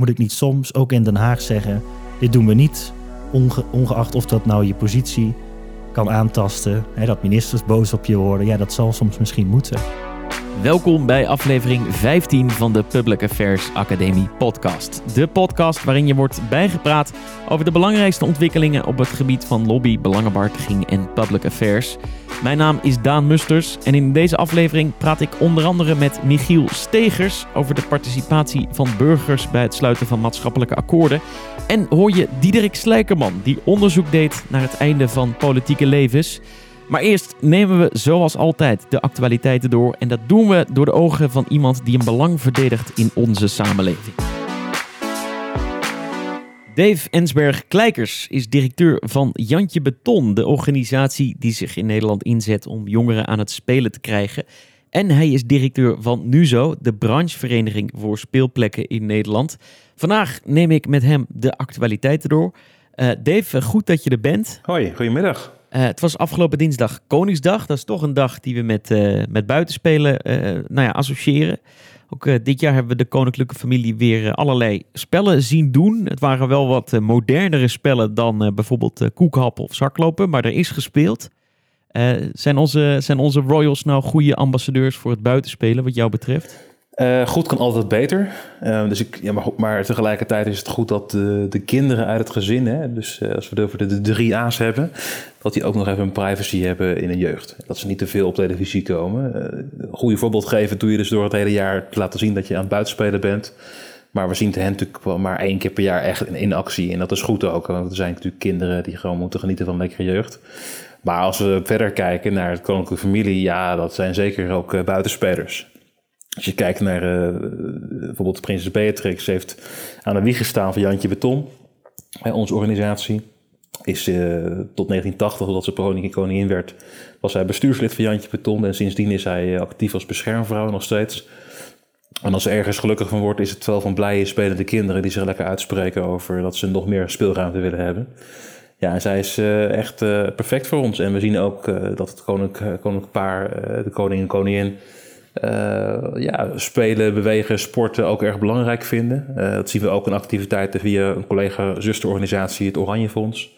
Moet ik niet soms ook in Den Haag zeggen: dit doen we niet, onge ongeacht of dat nou je positie kan aantasten, hè, dat ministers boos op je worden. Ja, dat zal soms misschien moeten. Welkom bij aflevering 15 van de Public Affairs Academie podcast. De podcast waarin je wordt bijgepraat over de belangrijkste ontwikkelingen op het gebied van lobby, belangenbehartiging en public affairs. Mijn naam is Daan Musters en in deze aflevering praat ik onder andere met Michiel Stegers over de participatie van burgers bij het sluiten van maatschappelijke akkoorden. En hoor je Diederik Slijkerman, die onderzoek deed naar het einde van politieke levens. Maar eerst nemen we zoals altijd de actualiteiten door. En dat doen we door de ogen van iemand die een belang verdedigt in onze samenleving. Dave Ensberg-Kleikers is directeur van Jantje Beton, de organisatie die zich in Nederland inzet om jongeren aan het spelen te krijgen. En hij is directeur van NUZO, de branchevereniging voor speelplekken in Nederland. Vandaag neem ik met hem de actualiteiten door. Uh, Dave, goed dat je er bent. Hoi, goedemiddag. Uh, het was afgelopen dinsdag Koningsdag. Dat is toch een dag die we met, uh, met buitenspelen nou ja, associëren. Ook dit jaar hebben we de koninklijke familie weer allerlei spellen zien doen. Het waren wel wat modernere spellen dan bijvoorbeeld koekhappen of zaklopen, maar er is gespeeld. zijn, onze, zijn onze royals nou goede ambassadeurs voor het buitenspelen wat jou betreft? Uh, goed kan altijd beter. Uh, dus ik, ja, maar, maar, tegelijkertijd is het goed dat de, de kinderen uit het gezin, hè, dus uh, als we het over de, drie A's hebben, dat die ook nog even een privacy hebben in een jeugd. Dat ze niet te veel op televisie komen. een goede voorbeeld geven doe je dus door het hele jaar te laten zien dat je aan het buitenspelen bent. Maar we zien hen natuurlijk maar één keer per jaar echt in, actie. En dat is goed ook, want er zijn natuurlijk kinderen die gewoon moeten genieten van een lekkere jeugd. Maar als we verder kijken naar het koninklijke familie, ja, dat zijn zeker ook buitenspelers. Als je kijkt naar uh, bijvoorbeeld Prinses Beatrix, heeft aan de wieg gestaan van Jantje Beton. onze organisatie is uh, tot 1980, totdat ze koningin, koningin werd, was zij bestuurslid van Jantje Beton. En sindsdien is hij uh, actief als beschermvrouw nog steeds. En als ze ergens gelukkig van wordt, is het wel van blije spelende kinderen die zich lekker uitspreken over dat ze nog meer speelruimte willen hebben. Ja, en zij is echt perfect voor ons. En we zien ook dat het koninklijk, koninklijk paar, de koning en koningin, ja, spelen, bewegen, sporten ook erg belangrijk vinden. Uh, dat zien we ook in activiteiten via een collega-zusterorganisatie, het Oranje Fonds.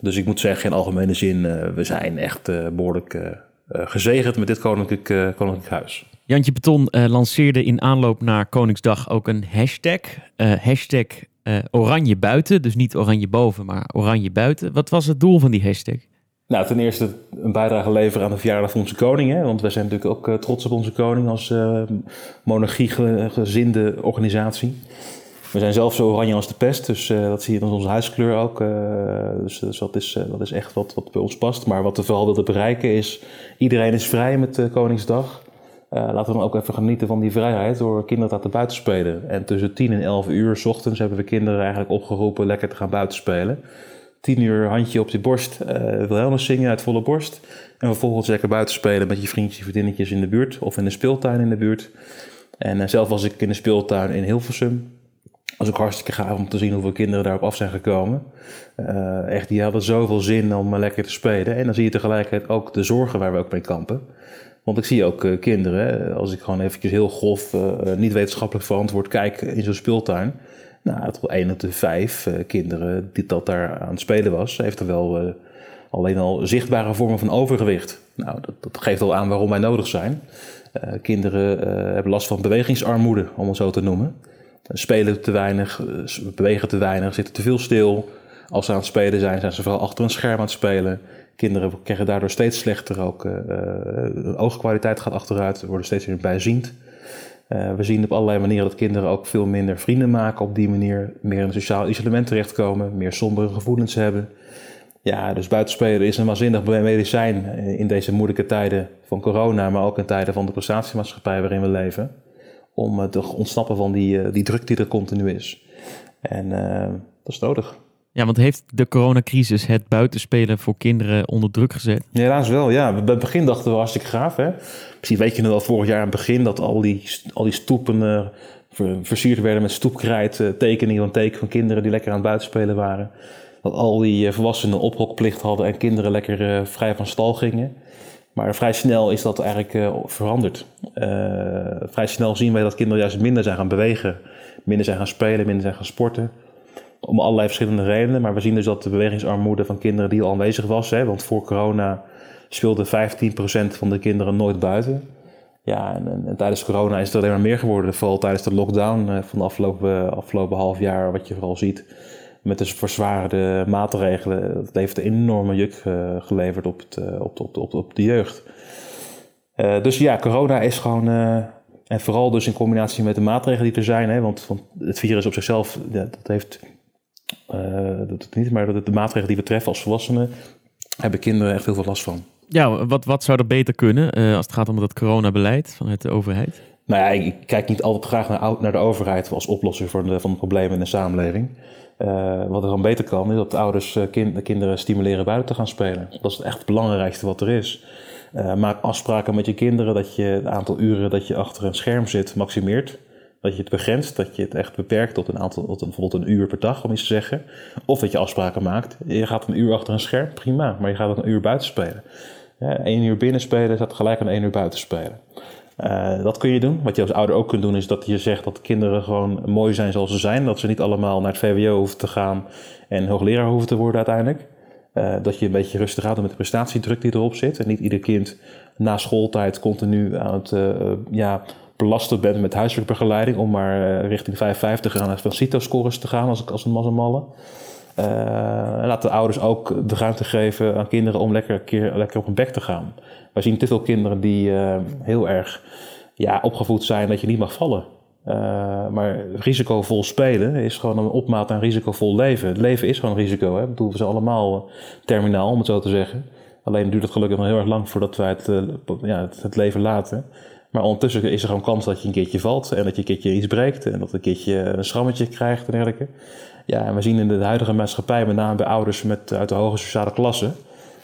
Dus ik moet zeggen, in algemene zin, uh, we zijn echt behoorlijk gezegend met dit koninklijk, koninklijk huis. Jantje Beton lanceerde in aanloop naar Koningsdag ook een hashtag. hashtag oranje buiten, dus niet oranje boven, maar oranje buiten. Wat was het doel van die hashtag? Nou, ten eerste een bijdrage leveren aan de verjaardag van onze koning. Hè? Want wij zijn natuurlijk ook uh, trots op onze koning als uh, monarchie-gezinde organisatie. We zijn zelf zo oranje als de pest, dus uh, dat zie je dan onze huiskleur ook. dus, dus dat, is, dat is echt wat, wat bij ons past. Maar wat we vooral willen bereiken is, iedereen is vrij met Koningsdag. laten we dan ook even genieten van die vrijheid door kinderen te laten buitenspelen. En tussen 10 en 11 uur s ochtends hebben we kinderen eigenlijk opgeroepen lekker te gaan buitenspelen tien uur handje op je borst, uh, Wilhelmus zingen uit volle borst. En vervolgens lekker buiten spelen met je vriendjes en vriendinnetjes in de buurt of in de speeltuin in de buurt. En uh, zelf was ik in de speeltuin in Hilversum. was ook hartstikke gaaf om te zien hoeveel kinderen daarop af zijn gekomen. Uh, echt, die hadden zoveel zin om lekker te spelen. En dan zie je tegelijkertijd ook de zorgen waar we ook mee kampen. Want ik zie ook kinderen, als ik gewoon eventjes heel grof, niet wetenschappelijk verantwoord kijk in zo'n speeltuin nou, tot 1 op de 5 uh, kinderen die dat daar aan het spelen was, heeft er wel uh, alleen al zichtbare vormen van overgewicht. Nou, dat, dat geeft al aan waarom wij nodig zijn. Uh, kinderen hebben last van bewegingsarmoede, om het zo te noemen. Spelen te weinig, bewegen te weinig, zitten te veel stil. Als ze aan het spelen zijn, zijn ze vooral achter een scherm aan het spelen. Kinderen krijgen daardoor steeds slechter ook. de oogkwaliteit gaat achteruit, worden steeds meer bijziend. Uh, we zien op allerlei manieren dat kinderen ook veel minder vrienden maken op die manier. Meer in een sociaal isolement terechtkomen, meer sombere gevoelens hebben. Ja, dus buitenspelen is een waanzinnig medicijn in deze moeilijke tijden van corona, maar ook in tijden van de prestatiemaatschappij waarin we leven. Om te ontsnappen van die, uh, die druk die er continu is. En dat is nodig. Ja, want heeft de coronacrisis het buitenspelen voor kinderen onder druk gezet? Ja, helaas wel, ja. Bij het begin dachten we hartstikke gaaf, hè. Misschien weet je nog wel vorig jaar aan het begin dat al die, al die stoepen uh, versierd werden met stoepkrijt, uh, tekeningen van teken van kinderen die lekker aan het buitenspelen waren. Dat al die uh, volwassenen ophokplicht hadden en kinderen lekker vrij van stal gingen. Maar vrij snel is dat eigenlijk veranderd. vrij snel zien wij dat kinderen juist minder zijn gaan bewegen, minder zijn gaan spelen, minder zijn gaan sporten. Om allerlei verschillende redenen. Maar we zien dus dat de bewegingsarmoede van kinderen die al aanwezig was. Hè, want voor corona speelde 15% van de kinderen nooit buiten. Ja, en, en, tijdens corona is het alleen maar meer geworden. Vooral tijdens de lockdown uh, van de afgelopen, afgelopen half jaar, wat je vooral ziet. Met de verzwaarde maatregelen. Dat heeft een enorme juk uh, geleverd op, het, uh, op, op, op, op de jeugd. dus ja, corona is gewoon. en vooral dus in combinatie met de maatregelen die er zijn. Hè, want, want het virus op zichzelf, ja, dat heeft. Dat niet, maar de maatregelen die we treffen als volwassenen. hebben kinderen echt heel veel last van. Ja, wat, wat zou er beter kunnen uh, als het gaat om het coronabeleid vanuit de overheid? Nou ja, ik kijk niet altijd graag naar, naar de overheid als oplosser voor de, van de problemen in de samenleving. Uh, wat er dan beter kan, is dat ouders kind, de kinderen stimuleren buiten te gaan spelen. Dat is echt het belangrijkste wat er is. maak afspraken met je kinderen dat je het aantal uren dat je achter een scherm zit maximeert. Dat je het begrenst, dat je het echt beperkt tot een aantal, tot bijvoorbeeld een uur per dag, om iets te zeggen. Of dat je afspraken maakt. Je gaat een uur achter een scherm, prima, maar je gaat ook een uur buiten spelen. Ja, één uur binnen spelen staat gelijk aan één uur buiten spelen. Uh, dat kun je doen. Wat je als ouder ook kunt doen, is dat je zegt dat kinderen gewoon mooi zijn zoals ze zijn. Dat ze niet allemaal naar het VWO hoeven te gaan en hoogleraar hoeven te worden uiteindelijk. Uh, dat je een beetje rustig gaat met de prestatiedruk die erop zit. En niet ieder kind na schooltijd continu aan het uh, ja, belasten bent met huiselijke begeleiding. Om maar richting 55 gaan van CITO-scores te gaan als, als een mazzelmalle. Uh, laat de ouders ook de ruimte geven aan kinderen om lekker, keer, lekker op hun bek te gaan. Wij zien te veel kinderen die uh, heel erg ja, opgevoed zijn dat je niet mag vallen. Maar risicovol spelen is gewoon een opmaat aan risicovol leven. Het leven is gewoon risico. Hè? Ik bedoel, we zijn allemaal terminaal, om het zo te zeggen. Alleen duurt het gelukkig nog heel erg lang voordat wij het, ja, het, leven laten. Maar ondertussen is er gewoon kans dat je een keertje valt en dat je een keertje iets breekt en dat een keertje een schrammetje krijgt en dergelijke. Ja, en we zien in de huidige maatschappij, met name bij ouders met, uit de hoge sociale klasse,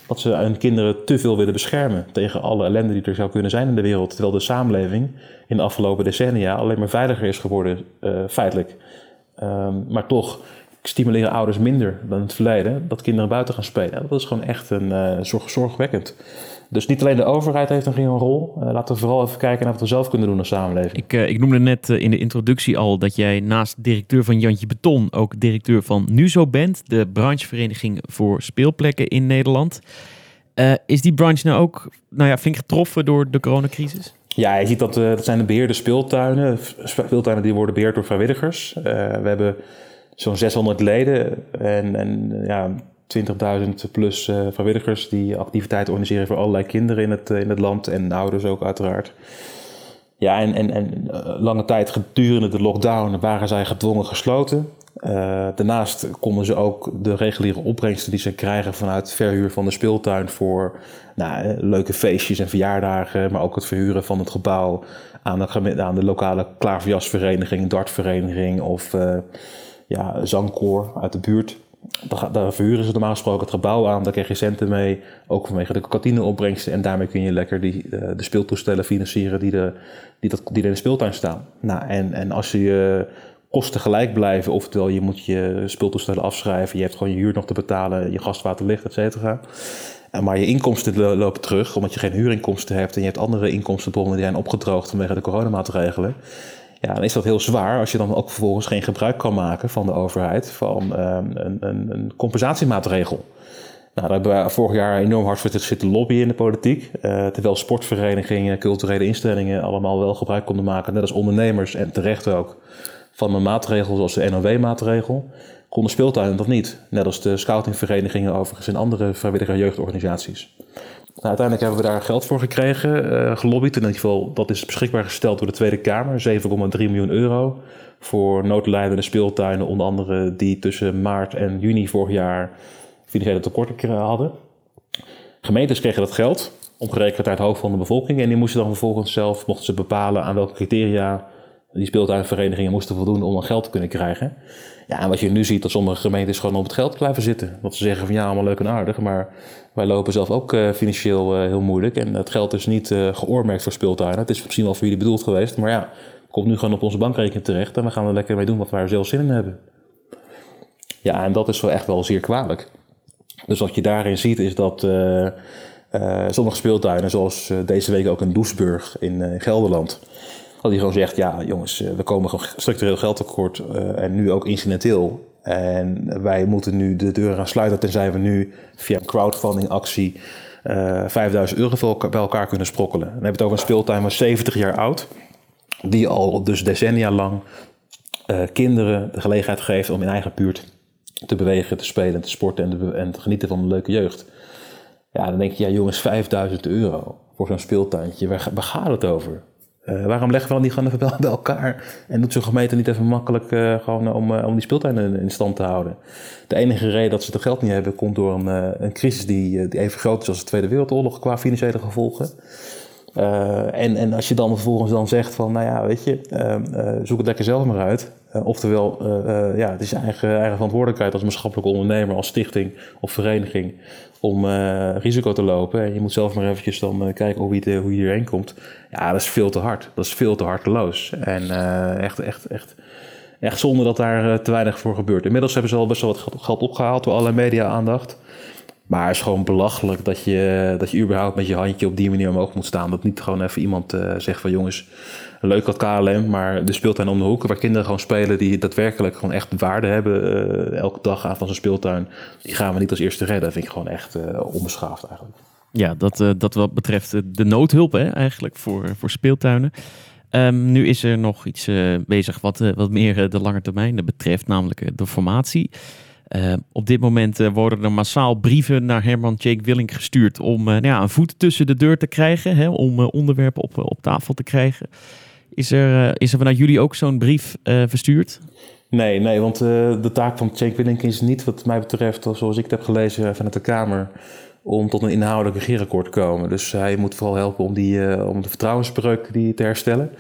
dat ze hun kinderen te veel willen beschermen tegen alle ellende die er zou kunnen zijn in de wereld. Terwijl de samenleving in de afgelopen decennia alleen maar veiliger is geworden, uh, feitelijk. Um, maar toch stimuleren ouders minder dan het verleden dat kinderen buiten gaan spelen. Dat is gewoon echt een zorg, zorgwekkend. Dus niet alleen de overheid heeft een rol. Uh, laten we vooral even kijken naar wat we zelf kunnen doen als samenleving. Ik, uh, ik noemde net uh, in de introductie al dat jij naast directeur van Jantje Beton ook directeur van NUZO bent, de branchevereniging voor speelplekken in Nederland. is die branche nou ook nou ja, flink getroffen door de coronacrisis? Ja, je ziet dat dat zijn de beheerde speeltuinen. Speeltuinen die worden beheerd door vrijwilligers. we hebben zo'n 600 leden en, en ja, 20.000 plus uh, vrijwilligers die activiteiten organiseren voor allerlei kinderen in het, uh, in het land en ouders ook uiteraard. Ja, en, en, en uh, lange tijd gedurende de lockdown waren zij gedwongen gesloten. daarnaast konden ze ook de reguliere opbrengsten die ze krijgen vanuit verhuur van de speeltuin voor nou, leuke feestjes en verjaardagen, maar ook het verhuren van het gebouw aan de, aan de lokale klaverjasvereniging, dartvereniging of ja, zangkoor uit de buurt daar verhuren ze normaal gesproken het gebouw aan. Daar krijg je centen mee, ook vanwege de kantineopbrengsten. En daarmee kun je lekker die, uh, de speeltoestellen financieren die, de, die, dat, die er in de speeltuin staan. Nou, en, en als je kosten gelijk blijven, oftewel je moet je speeltoestellen afschrijven, je hebt gewoon je huur nog te betalen, je gaswater, licht, et cetera. Maar je inkomsten lopen terug, omdat je geen huurinkomsten hebt en je hebt andere inkomstenbronnen die zijn opgedroogd vanwege de coronamaatregelen ja, dan is dat heel zwaar als je dan ook vervolgens geen gebruik kan maken van de overheid van um, een, een, een, compensatiemaatregel. Nou, daar hebben we vorig jaar enorm hard voor zitten lobbyen in de politiek. Uh, terwijl sportverenigingen, culturele instellingen allemaal wel gebruik konden maken, net als ondernemers en terecht ook, van een maatregel zoals de NOW-maatregel, konden speeltuinen dat niet. Net als de scoutingverenigingen overigens en andere vrijwillige jeugdorganisaties. Nou, uiteindelijk hebben we daar geld voor gekregen, uh, gelobbyd. In ieder geval, dat is beschikbaar gesteld door de Tweede Kamer. 7,3 miljoen euro voor noodlijdende speeltuinen. Onder andere die tussen maart en juni vorig jaar financiële tekorten hadden. Gemeentes kregen dat geld, omgerekend uit het hoofd van de bevolking. En die moesten dan vervolgens zelf, mochten ze bepalen aan welke criteria die speeltuinverenigingen moesten voldoen om dan geld te kunnen krijgen. Ja, en wat je nu ziet, dat sommige gemeentes gewoon op het geld blijven zitten. Want ze zeggen van ja, allemaal leuk en aardig, maar wij lopen zelf ook uh, financieel uh, heel moeilijk. En het geld is niet uh, geoormerkt voor speeltuinen. Het is misschien wel voor jullie bedoeld geweest, maar ja, komt nu gewoon op onze bankrekening terecht. En we gaan er lekker mee doen wat we er zelf zin in hebben. Ja, en dat is wel echt wel zeer kwalijk. Dus wat je daarin ziet is dat sommige speeltuinen, zoals deze week ook in Doesburg in Gelderland, dat hij gewoon zegt: ja, jongens, we komen gewoon structureel geldtekort en nu ook incidenteel. En wij moeten nu de deuren gaan sluiten, tenzij we nu via een crowdfunding actie 5000 euro bij elkaar kunnen sprokkelen. Dan heb het over een speeltuin van 70 jaar oud, die al dus decennia lang kinderen de gelegenheid geeft om in eigen buurt te bewegen, te spelen, te sporten en te, en te genieten van een leuke jeugd. Ja, dan denk je, ja jongens, 5000 euro voor zo'n speeltuintje, waar, waar gaat het over? Uh, waarom leggen we dan niet gewoon even bij elkaar en doet zo'n gemeente niet even makkelijk uh, gewoon om, uh, om die speeltuinen in stand te houden? De enige reden dat ze het geld niet hebben komt door een, een crisis die, die even groot is als de Tweede Wereldoorlog qua financiële gevolgen. en, en als je dan vervolgens dan zegt van, nou ja, weet je, zoek het lekker zelf maar uit. Oftewel, ja, het is je eigen, eigen verantwoordelijkheid als maatschappelijke ondernemer, als stichting of vereniging om risico te lopen. En je moet zelf maar eventjes dan kijken hoe je, hoe je hierheen komt. Ja, dat is veel te hard. Dat is veel te harteloos. En echt, echt, echt, echt zonde dat daar te weinig voor gebeurt. Inmiddels hebben ze al best wel wat geld opgehaald door alle media-aandacht. Maar het is gewoon belachelijk dat je, dat je überhaupt met je handje op die manier omhoog moet staan. Dat niet gewoon even iemand zegt van jongens, leuk wat KLM, maar de speeltuin om de hoek, waar kinderen gewoon spelen die daadwerkelijk gewoon echt waarde hebben uh, elke dag aan van zijn speeltuin, die gaan we niet als eerste redden. Dat vind ik gewoon echt uh, onbeschaafd eigenlijk. Ja, dat, dat wat betreft de noodhulp hè, eigenlijk voor, voor speeltuinen. Um, nu is er nog iets bezig wat, wat meer de lange termijn betreft, namelijk de formatie. Uh, op dit moment uh, worden er massaal brieven naar Herman Jake Willink gestuurd om uh, nou ja, een voet tussen de deur te krijgen, hè, om onderwerpen op, op tafel te krijgen. Is er, is er vanuit jullie ook zo'n brief verstuurd? Nee, nee, want de taak van Jake Willink is niet, wat mij betreft, zoals ik het heb gelezen vanuit de Kamer, om tot een inhoudelijk regeerakkoord te komen. Dus hij moet vooral helpen om, die, om de vertrouwensbreuk die te herstellen,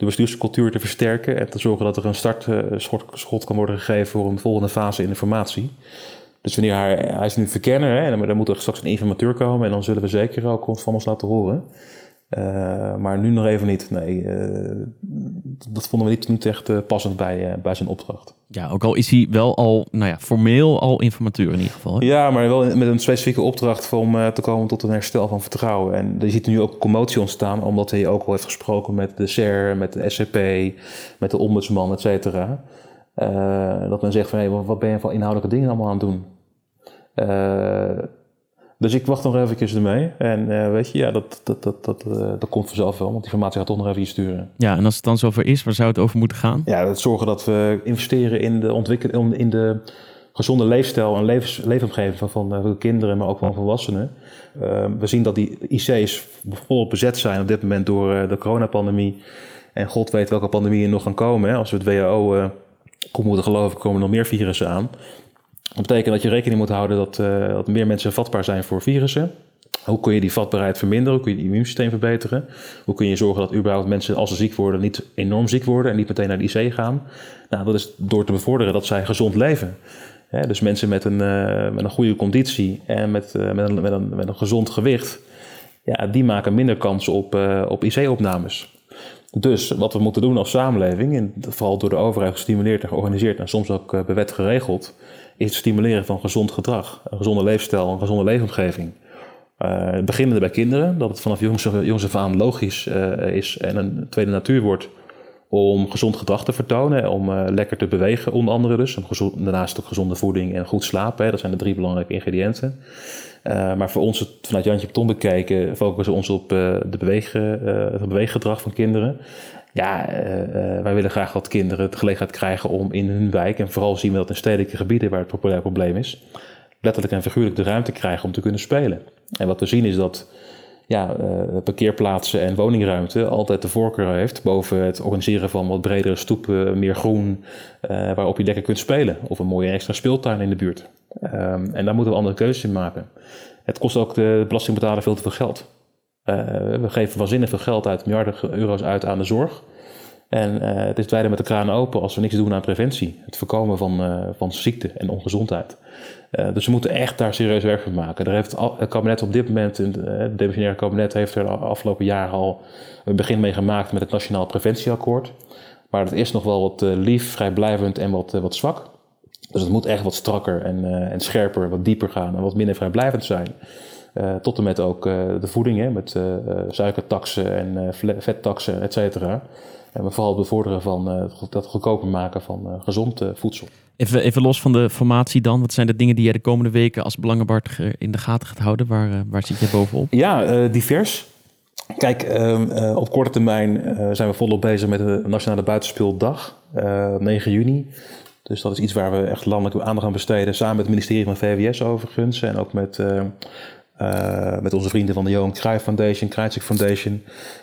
de bestuurscultuur te versterken en te zorgen dat er een startschot kan worden gegeven voor een volgende fase in de formatie. Dus wanneer hij, hij is nu verkenner, hè, dan moet er straks een informateur komen en dan zullen we zeker ook van ons laten horen. Uh, maar nu nog even niet. Nee, uh, dat vonden we niet, echt passend bij, bij zijn opdracht. Ja, ook al is hij wel al, nou ja, formeel al informateur in ieder geval. Ja, maar wel met een specifieke opdracht om te komen tot een herstel van vertrouwen. En je ziet nu ook commotie ontstaan, omdat hij ook al heeft gesproken met de SER, met de SCP, met de ombudsman, et cetera. dat men zegt van, hé, wat ben je van inhoudelijke dingen allemaal aan het doen? Dus ik wacht nog eventjes ermee. En uh, weet je, ja, dat, dat, dat, dat, uh, dat komt vanzelf wel. Want die informatie gaat toch nog even sturen. Ja, en als het dan zover is, waar zou het over moeten gaan? Ja, het zorgen dat we investeren in de ontwikkeling, in de gezonde leefstijl en levens, leefomgeving van, van uh, kinderen, maar ook van volwassenen. Ehm, we zien dat die IC's volop bezet zijn op dit moment door de coronapandemie. En god weet welke pandemieën nog gaan komen. Hè. Als we het WHO goed moeten geloven, komen er nog meer virussen aan. Dat betekent dat je rekening moet houden dat, uh, dat meer mensen vatbaar zijn voor virussen. Hoe kun je die vatbaarheid verminderen? Hoe kun je het immuunsysteem verbeteren? Hoe kun je zorgen dat überhaupt mensen als ze ziek worden niet enorm ziek worden en niet meteen naar de IC gaan? Nou, dat is door te bevorderen dat zij gezond leven. dus mensen met een, uh, met een goede conditie en met, met, een, met, een, met een gezond gewicht, ja, die maken minder kans op, op IC-opnames. Dus wat we moeten doen als samenleving, en vooral door de overheid gestimuleerd en georganiseerd en soms ook bewet geregeld, is het stimuleren van gezond gedrag, een gezonde leefstijl, een gezonde leefomgeving. Uh, beginnende bij kinderen, dat het vanaf jongs, jongs af aan logisch uh, is en een tweede natuur wordt om gezond gedrag te vertonen, om uh, lekker te bewegen, onder andere dus. Daarnaast ook gezonde voeding en goed slapen, dat zijn de drie belangrijke ingrediënten. maar voor ons, vanuit Jantje Ton bekijken, focussen we ons op de het beweeggedrag van kinderen ja, uh, uh, wij willen graag dat kinderen de gelegenheid krijgen om in hun wijk, en vooral zien we dat in stedelijke gebieden waar het populair probleem is, letterlijk en figuurlijk de ruimte krijgen om te kunnen spelen. En wat we zien is dat ja, uh, parkeerplaatsen en woningruimte altijd de voorkeur heeft boven het organiseren van wat bredere stoepen, meer groen, waarop je lekker kunt spelen. Of een mooie extra speeltuin in de buurt. Um, en daar moeten we andere keuzes in maken. Het kost ook de belastingbetaler veel te veel geld. Uh, we geven waanzinnig veel geld uit, miljarden euro's uit aan de zorg. En uh, het is dweilen met de kraan open als we niks doen aan preventie. Het voorkomen van, uh, van ziekte en ongezondheid. dus we moeten echt daar serieus werk van maken. Daar heeft het kabinet op dit moment, het demissionaire kabinet, heeft er de afgelopen jaar al een begin mee gemaakt met het Nationaal Preventieakkoord. Maar dat is nog wel wat lief, vrijblijvend en wat, wat zwak. Dus het moet echt wat strakker en, en scherper, wat dieper gaan en wat minder vrijblijvend zijn. Tot en met ook de voeding, hè, met suikertaxen en vettaxen, et cetera. En we vooral het bevorderen van dat goedkoper maken van gezond voedsel. Even, even los van de formatie dan. Wat zijn de dingen die jij de komende weken als belangenbehartiger in de gaten gaat houden? Waar, waar zit je bovenop? Ja, divers. Kijk, ehm, op korte termijn zijn we volop bezig met de Nationale Buitenspeeldag, 9 juni. Dus dat is iets waar we echt landelijk aandacht aan besteden. Samen met het ministerie van VWS overigens. En ook met, uh, met onze vrienden van de Johan Cruijff Foundation, Kruijtsik Foundation.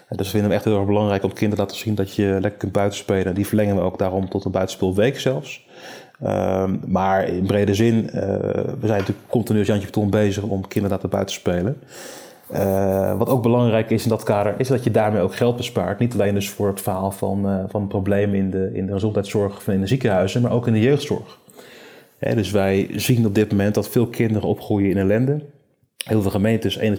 dus we vinden het echt heel erg belangrijk om kinderen te laten zien dat je lekker kunt buitenspelen. Die verlengen we ook daarom tot een buitenspeelweek zelfs. Uh, maar in brede zin, uh, we zijn natuurlijk continu als Jantje bezig om kinderen te laten buitenspelen. Uh, wat ook belangrijk is in dat kader, is dat je daarmee ook geld bespaart. Niet alleen dus voor het verhaal van, van problemen in de, in de gezondheidszorg of in de ziekenhuizen, maar ook in de jeugdzorg. dus wij zien op dit moment dat veel kinderen opgroeien in ellende. Heel veel gemeentes, 1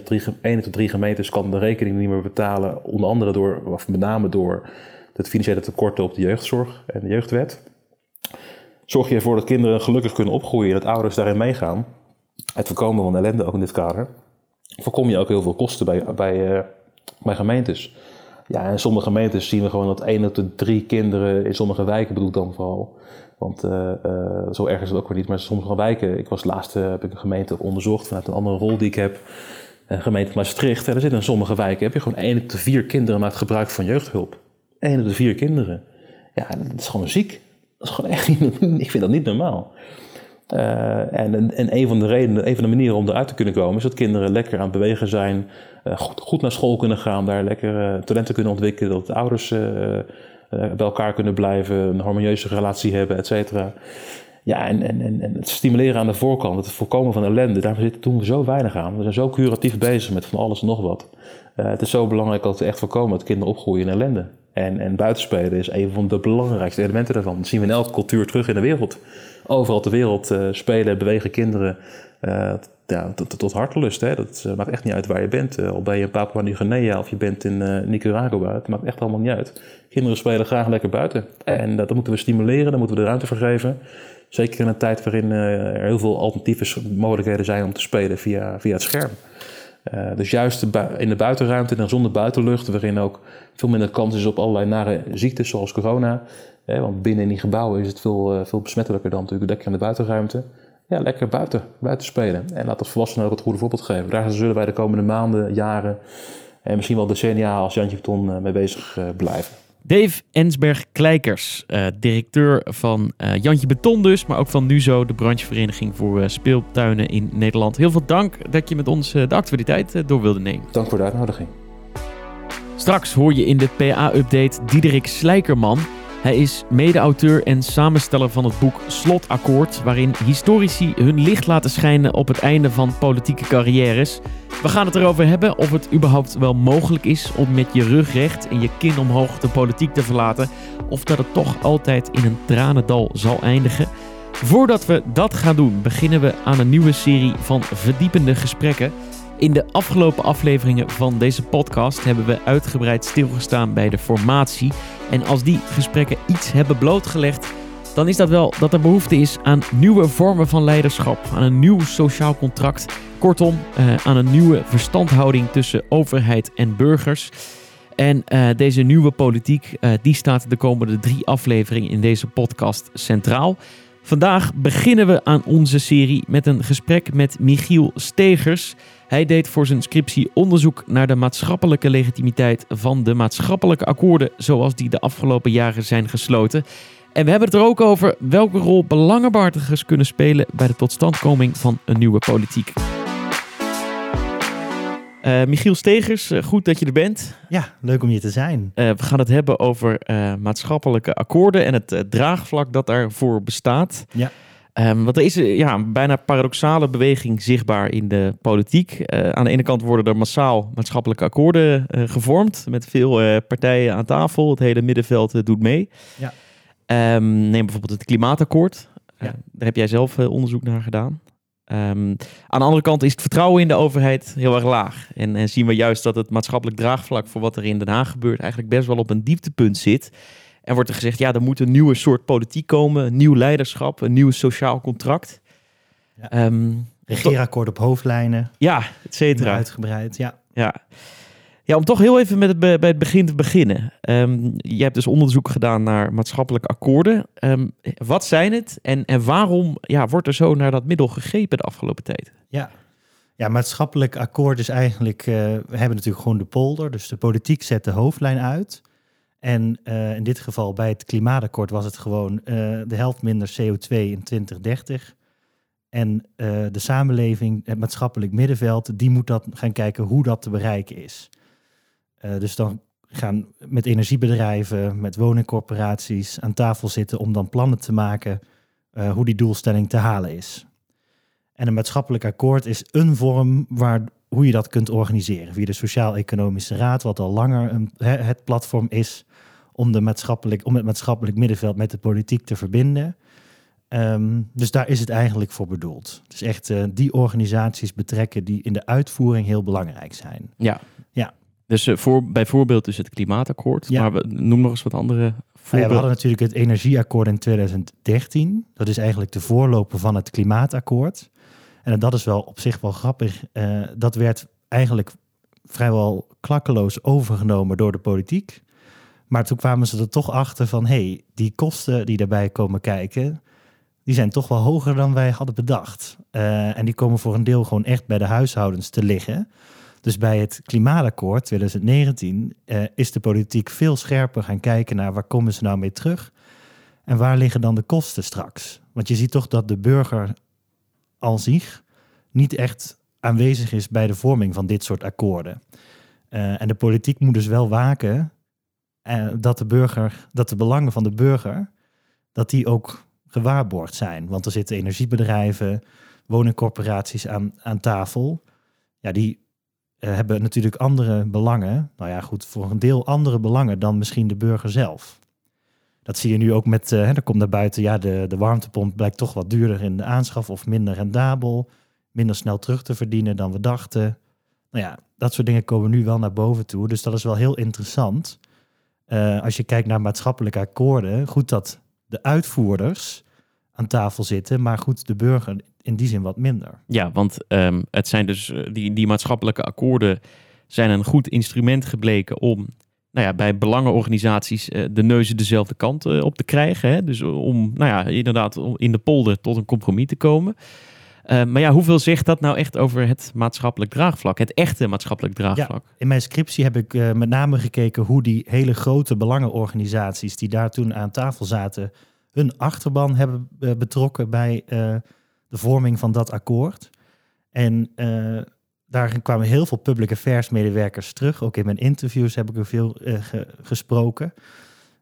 tot 3, gemeentes, kan de rekening niet meer betalen. Onder andere door, of met name door het financiële tekorten op de jeugdzorg en de jeugdwet. Zorg je ervoor dat kinderen gelukkig kunnen opgroeien en dat ouders daarin meegaan. Het voorkomen van ellende ook in dit kader voorkom je ook heel veel kosten bij, bij, uh, bij gemeentes. Ja, in sommige gemeentes zien we gewoon dat één op de drie kinderen in sommige wijken bedoel ik dan vooral. Want uh, uh, zo erg is het ook weer niet, maar sommige wijken. Ik was laatst heb ik een gemeente onderzocht vanuit een andere rol die ik heb. Een gemeente Maastricht. En er zitten in sommige wijken heb je gewoon één op de vier kinderen maakt gebruik van jeugdhulp. Eén op de vier kinderen. Ja, dat is gewoon ziek. Dat is gewoon echt niet, ik vind dat niet normaal. En, en een van de redenen, een van de manieren om eruit te kunnen komen, is dat kinderen lekker aan het bewegen zijn, goed, naar school kunnen gaan, daar lekker talenten kunnen ontwikkelen, dat de ouders bij elkaar kunnen blijven, een harmonieuze relatie hebben, et cetera. Ja, en, en, en, het stimuleren aan de voorkant, het voorkomen van ellende, daar doen we zo weinig aan. We zijn zo curatief bezig met van alles en nog wat. het is zo belangrijk dat we echt voorkomen dat kinderen opgroeien in ellende. En, en buitenspelen is een van de belangrijkste elementen daarvan. Dat zien we in elke cultuur terug in de wereld. Overal ter wereld uh, spelen, bewegen kinderen uh, ja, tot, tot hartelust. Hè. Dat uh, maakt echt niet uit waar je bent. al ben je in Papua Nieuw-Guinea of je bent in Nicaragua. Het maakt echt allemaal niet uit. Kinderen spelen graag lekker buiten. En dat moeten we stimuleren, daar moeten we de ruimte voor geven. Zeker in een tijd waarin er heel veel alternatieve mogelijkheden zijn om te spelen via, via het scherm. Uh, dus juist in de buitenruimte en zonder buitenlucht, waarin ook veel minder kans is op allerlei nare ziektes zoals corona. Hè, want binnen in die gebouwen is het veel, uh, veel besmettelijker dan natuurlijk lekker in de buitenruimte. Ja, lekker buiten, buiten spelen. En laat de volwassenen ook het goede voorbeeld geven. Daar zullen wij de komende maanden, jaren en misschien wel decennia als Jantje Beton uh, mee bezig blijven. Dave Ensberg-Kleikers, uh, directeur van uh, Jantje Beton dus, maar ook van NUZO, de branchevereniging voor uh, speeltuinen in Nederland. Heel veel dank dat je met ons de actualiteit door wilde nemen. Dank voor de uitnodiging. Straks hoor je in de PA-update Diederik Slijkerman. Hij is mede-auteur en samensteller van het boek Slotakkoord, waarin historici hun licht laten schijnen op het einde van politieke carrières. We gaan het erover hebben of het überhaupt wel mogelijk is om met je rug recht en je kin omhoog de politiek te verlaten, of dat het toch altijd in een tranendal zal eindigen. Voordat we dat gaan doen, beginnen we aan een nieuwe serie van verdiepende gesprekken. In de afgelopen afleveringen van deze podcast hebben we uitgebreid stilgestaan bij de formatie. En als die gesprekken iets hebben blootgelegd, dan is dat wel dat er behoefte is aan nieuwe vormen van leiderschap, aan een nieuw sociaal contract. Kortom, uh, aan een nieuwe verstandhouding tussen overheid en burgers. En uh, deze nieuwe politiek, uh, die staat de komende drie afleveringen in deze podcast centraal. Vandaag beginnen we aan onze serie met een gesprek met Michiel Stegers. Hij deed voor zijn scriptie onderzoek naar de maatschappelijke legitimiteit van de maatschappelijke akkoorden zoals die de afgelopen jaren zijn gesloten. En we hebben het er ook over welke rol belangenbehartigers kunnen spelen bij de totstandkoming van een nieuwe politiek. Uh, Michiel Stegers, uh, goed dat je er bent. Ja, leuk om hier te zijn. Uh, we gaan het hebben over maatschappelijke akkoorden en het draagvlak dat daarvoor bestaat. Ja. Um, want er is ja, een bijna paradoxale beweging zichtbaar in de politiek. aan de ene kant worden er massaal maatschappelijke akkoorden gevormd met veel partijen aan tafel. Het hele middenveld doet mee. Ja. Um, neem bijvoorbeeld het klimaatakkoord. Ja. daar heb jij zelf onderzoek naar gedaan. Um, aan de andere kant is het vertrouwen in de overheid heel erg laag. En, en, zien we juist dat het maatschappelijk draagvlak voor wat er in Den Haag gebeurt eigenlijk best wel op een dieptepunt zit. En wordt er gezegd, ja, er moet een nieuwe soort politiek komen, een nieuw leiderschap, een nieuw sociaal contract. Ja. Um, regeerakkoord op hoofdlijnen. Ja, et cetera. Uitgebreid, ja. Ja. Ja, om toch heel even met het, bij het begin te beginnen. Um, je hebt dus onderzoek gedaan naar maatschappelijke akkoorden. Um, wat zijn het en, en waarom ja, wordt er zo naar dat middel gegrepen de afgelopen tijd? Ja, ja maatschappelijk akkoord is eigenlijk... Uh, we hebben natuurlijk gewoon de polder, dus de politiek zet de hoofdlijn uit. En uh, in dit geval bij het klimaatakkoord was het gewoon uh, de helft minder CO2 in 2030. En de samenleving, het maatschappelijk middenveld, die moet dat gaan kijken hoe dat te bereiken is. Uh, dus dan gaan met energiebedrijven, met woningcorporaties aan tafel zitten om dan plannen te maken uh, hoe die doelstelling te halen is. En een maatschappelijk akkoord is een vorm waar, hoe je dat kunt organiseren. Via de Sociaal-Economische Raad, wat al langer een, het platform is om, de maatschappelijk, om het maatschappelijk middenveld met de politiek te verbinden. Um, dus daar is het eigenlijk voor bedoeld. Dus echt uh, die organisaties betrekken die in de uitvoering heel belangrijk zijn. Ja. Dus uh, voor, bijvoorbeeld dus het klimaatakkoord. Ja. Maar we, noem nog eens wat andere voorbeelden. Nou ja, we hadden natuurlijk het energieakkoord in 2013. Dat is eigenlijk de voorloper van het klimaatakkoord. En dat is wel op zich wel grappig. Uh, dat werd eigenlijk vrijwel klakkeloos overgenomen door de politiek. Maar toen kwamen ze er toch achter van... hé, hey, die kosten die daarbij komen kijken... die zijn toch wel hoger dan wij hadden bedacht. Uh, en die komen voor een deel gewoon echt bij de huishoudens te liggen... Dus bij het klimaatakkoord 2019 uh, is de politiek veel scherper gaan kijken naar waar komen ze nou mee terug en waar liggen dan de kosten straks. Want je ziet toch dat de burger al zich niet echt aanwezig is bij de vorming van dit soort akkoorden. Uh, en de politiek moet dus wel waken uh, dat de burger, dat de belangen van de burger, dat die ook gewaarborgd zijn. Want er zitten energiebedrijven, woningcorporaties aan, aan tafel. Ja, die hebben natuurlijk andere belangen. Nou ja, goed, voor een deel andere belangen dan misschien de burger zelf. Dat zie je nu ook met, uh, er komt naar buiten, ja, de, de warmtepomp blijkt toch wat duurder in de aanschaf of minder rendabel, minder snel terug te verdienen dan we dachten. Nou ja, dat soort dingen komen nu wel naar boven toe. Dus dat is wel heel interessant. Uh, als je kijkt naar maatschappelijke akkoorden, goed dat de uitvoerders aan tafel zitten, maar goed, de burger in die zin wat minder. Ja, want um, het zijn dus die, die maatschappelijke akkoorden zijn een goed instrument gebleken om nou ja, bij belangenorganisaties uh, de neuzen dezelfde kant uh, op te krijgen. Hè? Dus om nou ja, inderdaad om in de polder tot een compromis te komen. Uh, maar ja, hoeveel zegt dat nou echt over het maatschappelijk draagvlak? Het echte maatschappelijk draagvlak? Ja, in mijn scriptie heb ik met name gekeken hoe die hele grote belangenorganisaties die daar toen aan tafel zaten, hun achterban hebben betrokken bij de vorming van dat akkoord. En uh, daar kwamen heel veel public affairs medewerkers terug. Ook in mijn interviews heb ik er veel ge gesproken.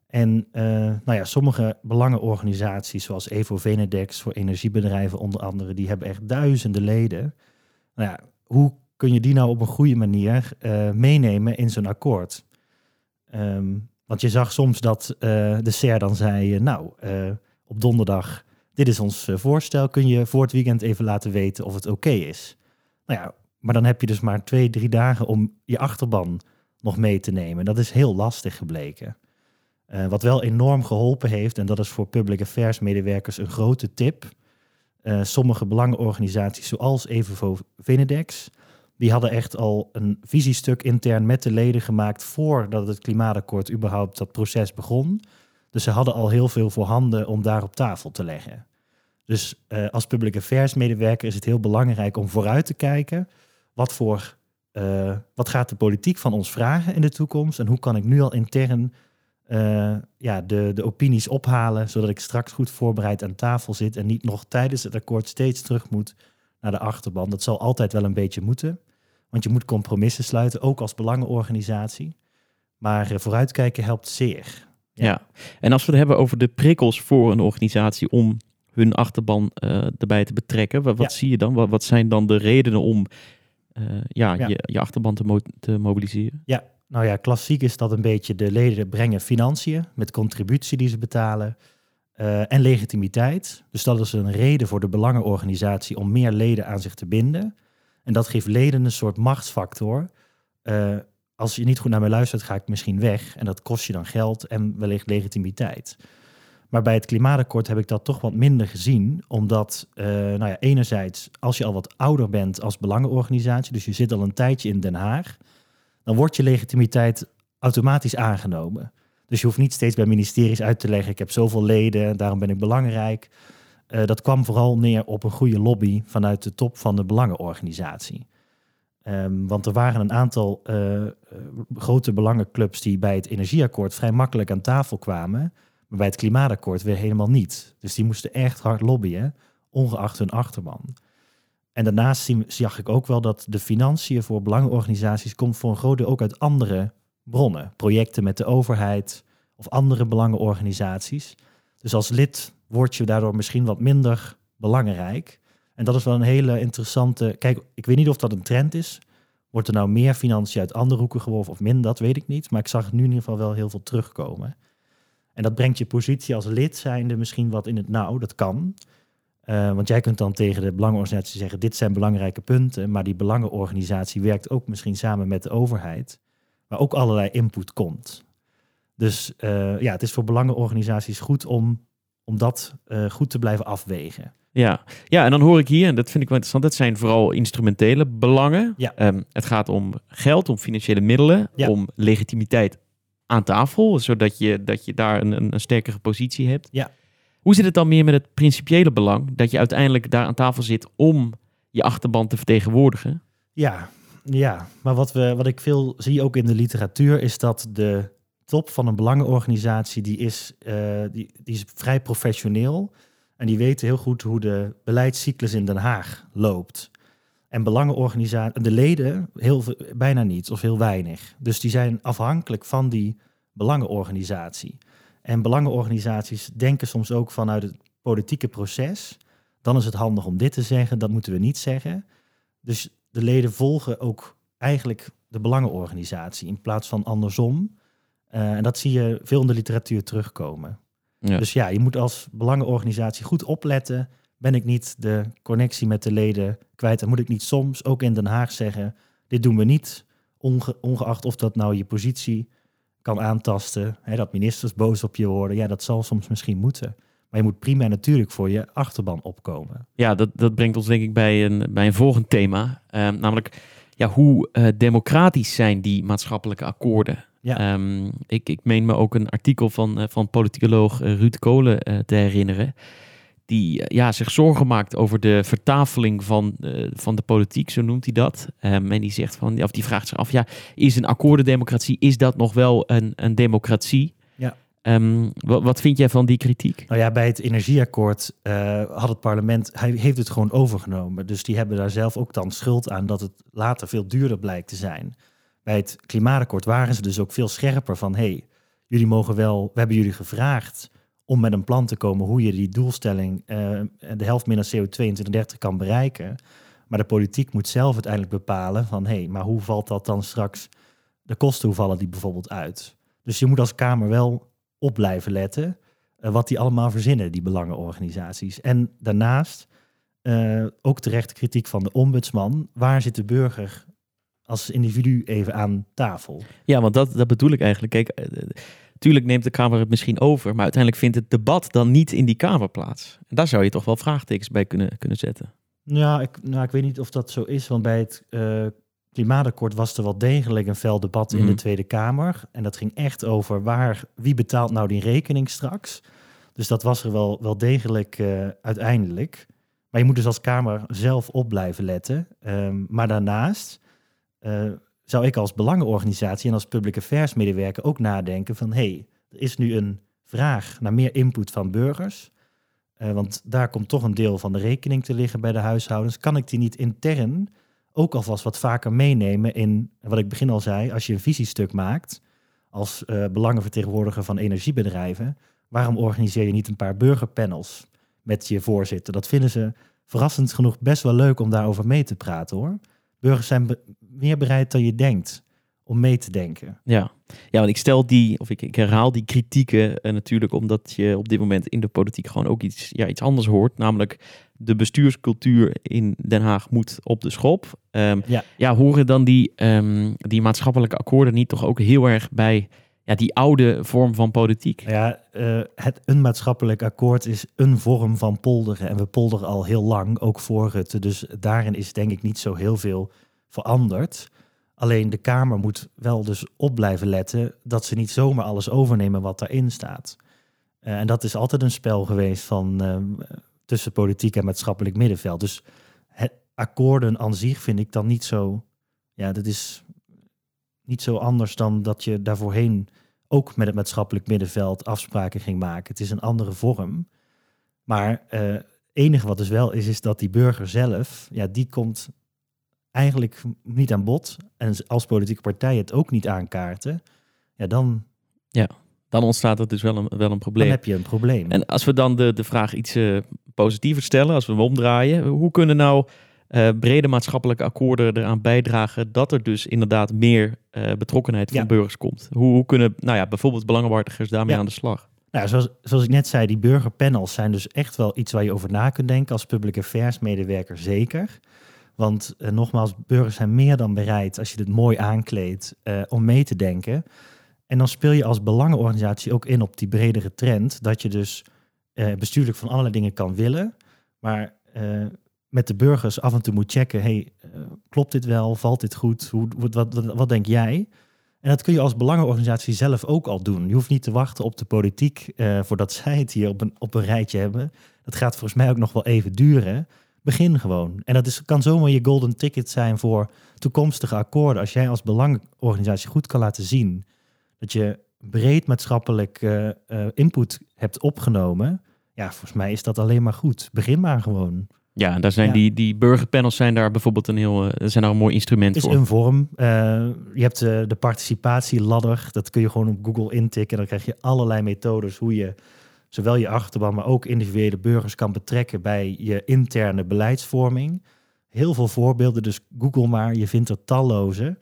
En nou ja, sommige belangenorganisaties, zoals Evo Venedex voor energiebedrijven onder andere, die hebben echt duizenden leden. Nou ja, hoe kun je die nou op een goede manier meenemen in zo'n akkoord? Um, want je zag soms dat de SER dan zei, nou, op donderdag dit is ons eh, voorstel, kun je voor het weekend even laten weten of het oké is. Nou ja, maar dan heb je dus maar twee, drie dagen om je achterban nog mee te nemen. Dat is heel lastig gebleken. Wat wel enorm geholpen heeft, en dat is voor public affairs medewerkers een grote tip. Sommige belangenorganisaties, zoals Evenvo Venedex, die hadden echt al een visiestuk intern met de leden gemaakt voordat het klimaatakkoord überhaupt dat proces begon. Dus ze hadden al heel veel voorhanden om daar op tafel te leggen. Dus uh, als public affairs medewerker is het heel belangrijk om vooruit te kijken. Wat, voor, uh, wat gaat de politiek van ons vragen in de toekomst? En hoe kan ik nu al intern uh, ja, de, de opinies ophalen, zodat ik straks goed voorbereid aan tafel zit en niet nog tijdens het akkoord steeds terug moet naar de achterban. Dat zal altijd wel een beetje moeten, want je moet compromissen sluiten, ook als belangenorganisatie. Maar vooruitkijken helpt zeer. Ja. ja. en als we het hebben over de prikkels voor een organisatie om hun achterban uh, erbij te betrekken, wat, wat ja. zie je dan? Wat, wat, zijn dan de redenen om uh, ja, ja, Je, je achterban te, mo te mobiliseren? Ja, nou ja, klassiek is dat een beetje de leden brengen financiën met contributie die ze betalen. Uh, en legitimiteit. Dus dat is een reden voor de belangenorganisatie om meer leden aan zich te binden. En dat geeft leden een soort machtsfactor. Uh, als je niet goed naar mij luistert, ga ik misschien weg. En dat kost je dan geld en wellicht legitimiteit. Maar bij het klimaatakkoord heb ik dat toch wat minder gezien. Omdat, uh, nou ja, enerzijds, als je al wat ouder bent als belangenorganisatie, dus je zit al een tijdje in Den Haag, dan wordt je legitimiteit automatisch aangenomen. Dus je hoeft niet steeds bij ministeries uit te leggen, ik heb zoveel leden, daarom ben ik belangrijk. Uh, dat kwam vooral neer op een goede lobby vanuit de top van de belangenorganisatie. Um, want er waren een aantal uh, grote belangenclubs die bij het energieakkoord vrij makkelijk aan tafel kwamen, maar bij het klimaatakkoord weer helemaal niet. Dus die moesten echt hard lobbyen, ongeacht hun achterban. En daarnaast zag ik ook wel dat de financiën voor belangenorganisaties komt voor een groot deel ook uit andere bronnen. Projecten met de overheid of andere belangenorganisaties. Dus als lid word je daardoor misschien wat minder belangrijk. En dat is wel een hele interessante. Kijk, ik weet niet of dat een trend is. Wordt er nou meer financiën uit andere hoeken geworven of minder? Dat weet ik niet. Maar ik zag nu in ieder geval wel heel veel terugkomen. En dat brengt je positie als lid zijnde misschien wat in het nauw. Dat kan. Uh, want jij kunt dan tegen de belangenorganisatie zeggen: dit zijn belangrijke punten. Maar die belangenorganisatie werkt ook misschien samen met de overheid. Waar ook allerlei input komt. Dus uh, ja, het is voor belangenorganisaties goed om, om dat uh, goed te blijven afwegen. Ja. ja, en dan hoor ik hier, en dat vind ik wel interessant, dat zijn vooral instrumentele belangen. Ja. Um, het gaat om geld, om financiële middelen, Ja. om legitimiteit aan tafel, zodat je, dat je daar een, een, een sterkere positie hebt. Ja. Hoe zit het dan meer met het principiële belang, dat je uiteindelijk daar aan tafel zit om je achterban te vertegenwoordigen? Ja, ja. maar wat, we, wat ik veel zie ook in de literatuur is dat de top van een belangenorganisatie, die is, uh, die, die is vrij professioneel. En die weten heel goed hoe de beleidscyclus in Den Haag loopt. En belangenorganisaties, de leden heel, bijna niet of heel weinig. Dus die zijn afhankelijk van die belangenorganisatie. En belangenorganisaties denken soms ook vanuit het politieke proces. Dan is het handig om dit te zeggen, dat moeten we niet zeggen. Dus de leden volgen ook eigenlijk de belangenorganisatie in plaats van andersom. Uh, en dat zie je veel in de literatuur terugkomen. Ja. Dus ja, je moet als belangenorganisatie goed opletten. Ben ik niet de connectie met de leden kwijt? Dan moet ik niet soms ook in Den Haag zeggen: dit doen we niet, onge ongeacht of dat nou je positie kan aantasten. Hè, dat ministers boos op je worden. Ja, dat zal soms misschien moeten. Maar je moet prima natuurlijk voor je achterban opkomen. Ja, dat, dat brengt ons denk ik bij een, bij een volgend thema. Um, namelijk, ja, hoe uh, democratisch zijn die maatschappelijke akkoorden? Ja. Um, ik, ik meen me ook een artikel van, uh, van politicoloog uh, Ruud Kolen uh, te herinneren. Die ja, zich zorgen maakt over de vertafeling van, van de politiek, zo noemt hij dat. Um, en die, zegt van, of die vraagt zich af, ja, is een akkoordendemocratie, is dat nog wel een, een democratie? Ja. Um, wat, wat, vind jij van die kritiek? Nou ja, bij het energieakkoord uh, had het parlement, hij heeft het gewoon overgenomen. Dus die hebben daar zelf ook dan schuld aan dat het later veel duurder blijkt te zijn. Bij het klimaatakkoord waren ze dus ook veel scherper van, hey, jullie mogen wel, we hebben jullie gevraagd om met een plan te komen hoe je die doelstelling, uh, de helft minder CO2 in 2030 kan bereiken. Maar de politiek moet zelf uiteindelijk bepalen van, hé, hey, maar hoe valt dat dan straks, de kosten, hoe vallen die bijvoorbeeld uit? Dus je moet als Kamer wel op blijven letten uh, wat die allemaal verzinnen, die belangenorganisaties. En daarnaast uh, ook terecht kritiek van de ombudsman. Waar zit de burger als individu even aan tafel? Ja, want dat, dat bedoel ik eigenlijk. Kijk, uh, tuurlijk neemt de Kamer het misschien over, maar uiteindelijk vindt het debat dan niet in die Kamer plaats. En daar zou je toch wel vraagtekens bij kunnen, kunnen zetten. Ja, ik, nou, ik weet niet of dat zo is, want bij het klimaatakkoord was er wel degelijk een fel debat mm. in de Tweede Kamer. En dat ging echt over waar, wie betaalt nou die rekening straks. Dus dat was er wel, wel degelijk uh, uiteindelijk. Maar je moet dus als Kamer zelf op blijven letten. Um, maar daarnaast uh, zou ik als belangenorganisatie en als public affairs medewerker ook nadenken van... hé, hey, er is nu een vraag naar meer input van burgers. Uh, want daar komt toch een deel van de rekening te liggen bij de huishoudens. Kan ik die niet intern ook alvast wat vaker meenemen in, wat ik begin al zei, als je een visiestuk maakt als uh, belangenvertegenwoordiger van energiebedrijven, waarom organiseer je niet een paar burgerpanels met je voorzitter? Dat vinden ze verrassend genoeg best wel leuk om daarover mee te praten hoor. Burgers zijn meer bereid dan je denkt om mee te denken. Ja, ja want ik stel die, of ik, ik herhaal die kritieken uh, natuurlijk omdat je op dit moment in de politiek gewoon ook iets, ja, iets anders hoort. Namelijk de bestuurscultuur in Den Haag moet op de schop. Um, ja. ja, horen dan die, um, die maatschappelijke akkoorden niet toch ook heel erg bij ja, die oude vorm van politiek. Ja, uh, het een maatschappelijk akkoord is een vorm van polderen. En we polderen al heel lang, ook voor Rutte. Dus daarin is denk ik niet zo heel veel veranderd. Alleen de Kamer moet wel dus op blijven letten dat ze niet zomaar alles overnemen wat daarin staat. Uh, en dat is altijd een spel geweest van uh, tussen politiek en maatschappelijk middenveld. Dus het akkoorden aan zich vind ik dan niet zo. Ja, dat is niet zo anders dan dat je daarvoorheen ook met het maatschappelijk middenveld afspraken ging maken. Het is een andere vorm. Maar uh, enige wat dus wel is, is dat die burger zelf, ja, die komt eigenlijk niet aan bod. En als politieke partij het ook niet aankaarten, ja, dan... Ja, dan ontstaat het dus wel een, wel een probleem. Dan heb je een probleem. En als we dan de, de vraag iets uh, positiever stellen, als we hem omdraaien, hoe kunnen nou uh, brede maatschappelijke akkoorden eraan bijdragen dat er dus inderdaad meer uh, betrokkenheid van burgers komt? Hoe, hoe, kunnen nou ja, bijvoorbeeld belangenbehartigers daarmee aan de slag? Nou, zoals, zoals ik net zei, die burgerpanels zijn dus echt wel iets waar je over na kunt denken als public affairs medewerker zeker. Want uh, nogmaals, burgers zijn meer dan bereid, als je het mooi aankleedt, om mee te denken. En dan speel je als belangenorganisatie ook in op die bredere trend, dat je dus bestuurlijk van allerlei dingen kan willen, maar met de burgers af en toe moet checken, hey, klopt dit wel? Valt dit goed? Hoe, wat, wat, denk jij? En dat kun je als belangenorganisatie zelf ook al doen. Je hoeft niet te wachten op de politiek voordat zij het hier op een, op een rijtje hebben. Dat gaat volgens mij ook nog wel even duren. Begin gewoon. En dat is, kan zomaar je golden ticket zijn voor toekomstige akkoorden. Als jij als belangenorganisatie goed kan laten zien dat je breed maatschappelijk uh, input hebt opgenomen. Ja, volgens mij is dat alleen maar goed. Begin maar gewoon. Ja, daar zijn Die, die burgerpanels zijn daar bijvoorbeeld een heel uh, zijn daar een mooi instrument is voor. Is een vorm. Uh, je hebt uh, de participatieladder. Dat kun je gewoon op Google intikken. Dan krijg je allerlei methodes hoe je zowel je achterban, maar ook individuele burgers kan betrekken bij je interne beleidsvorming. Heel veel voorbeelden, dus Google maar. Je vindt er talloze.